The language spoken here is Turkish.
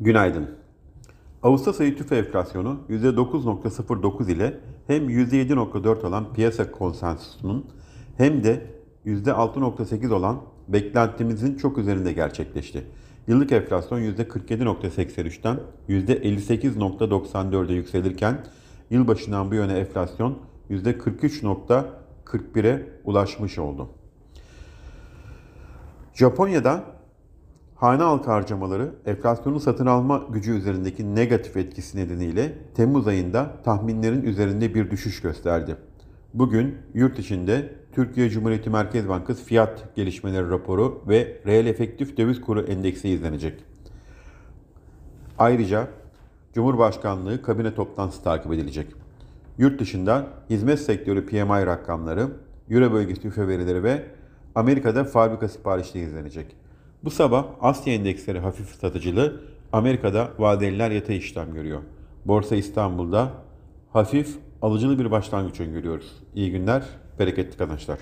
Günaydın. Ağustos ayı tüfe enflasyonu %9.09 ile hem %7.4 olan piyasa konsensusunun hem de %6.8 olan beklentimizin çok üzerinde gerçekleşti. Yıllık enflasyon %47.83'ten %58.94'e yükselirken yılbaşından bu yana enflasyon %43.41'e ulaşmış oldu. Japonya'da hane halkı harcamaları enflasyonun satın alma gücü üzerindeki negatif etkisi nedeniyle Temmuz ayında tahminlerin üzerinde bir düşüş gösterdi. Bugün yurt içinde Türkiye Cumhuriyeti Merkez Bankası fiyat gelişmeleri raporu ve reel efektif döviz kuru endeksi izlenecek. Ayrıca Cumhurbaşkanlığı kabine toplantısı takip edilecek. Yurt dışında hizmet sektörü PMI rakamları, Euro bölgesi tüfe verileri ve Amerika'da fabrika siparişleri izlenecek. Bu sabah Asya endeksleri hafif satıcılı, Amerika'da vadeliler yatay işlem görüyor. Borsa İstanbul'da hafif alıcılı bir başlangıç öngörüyoruz. İyi günler, bereketli kazançlar.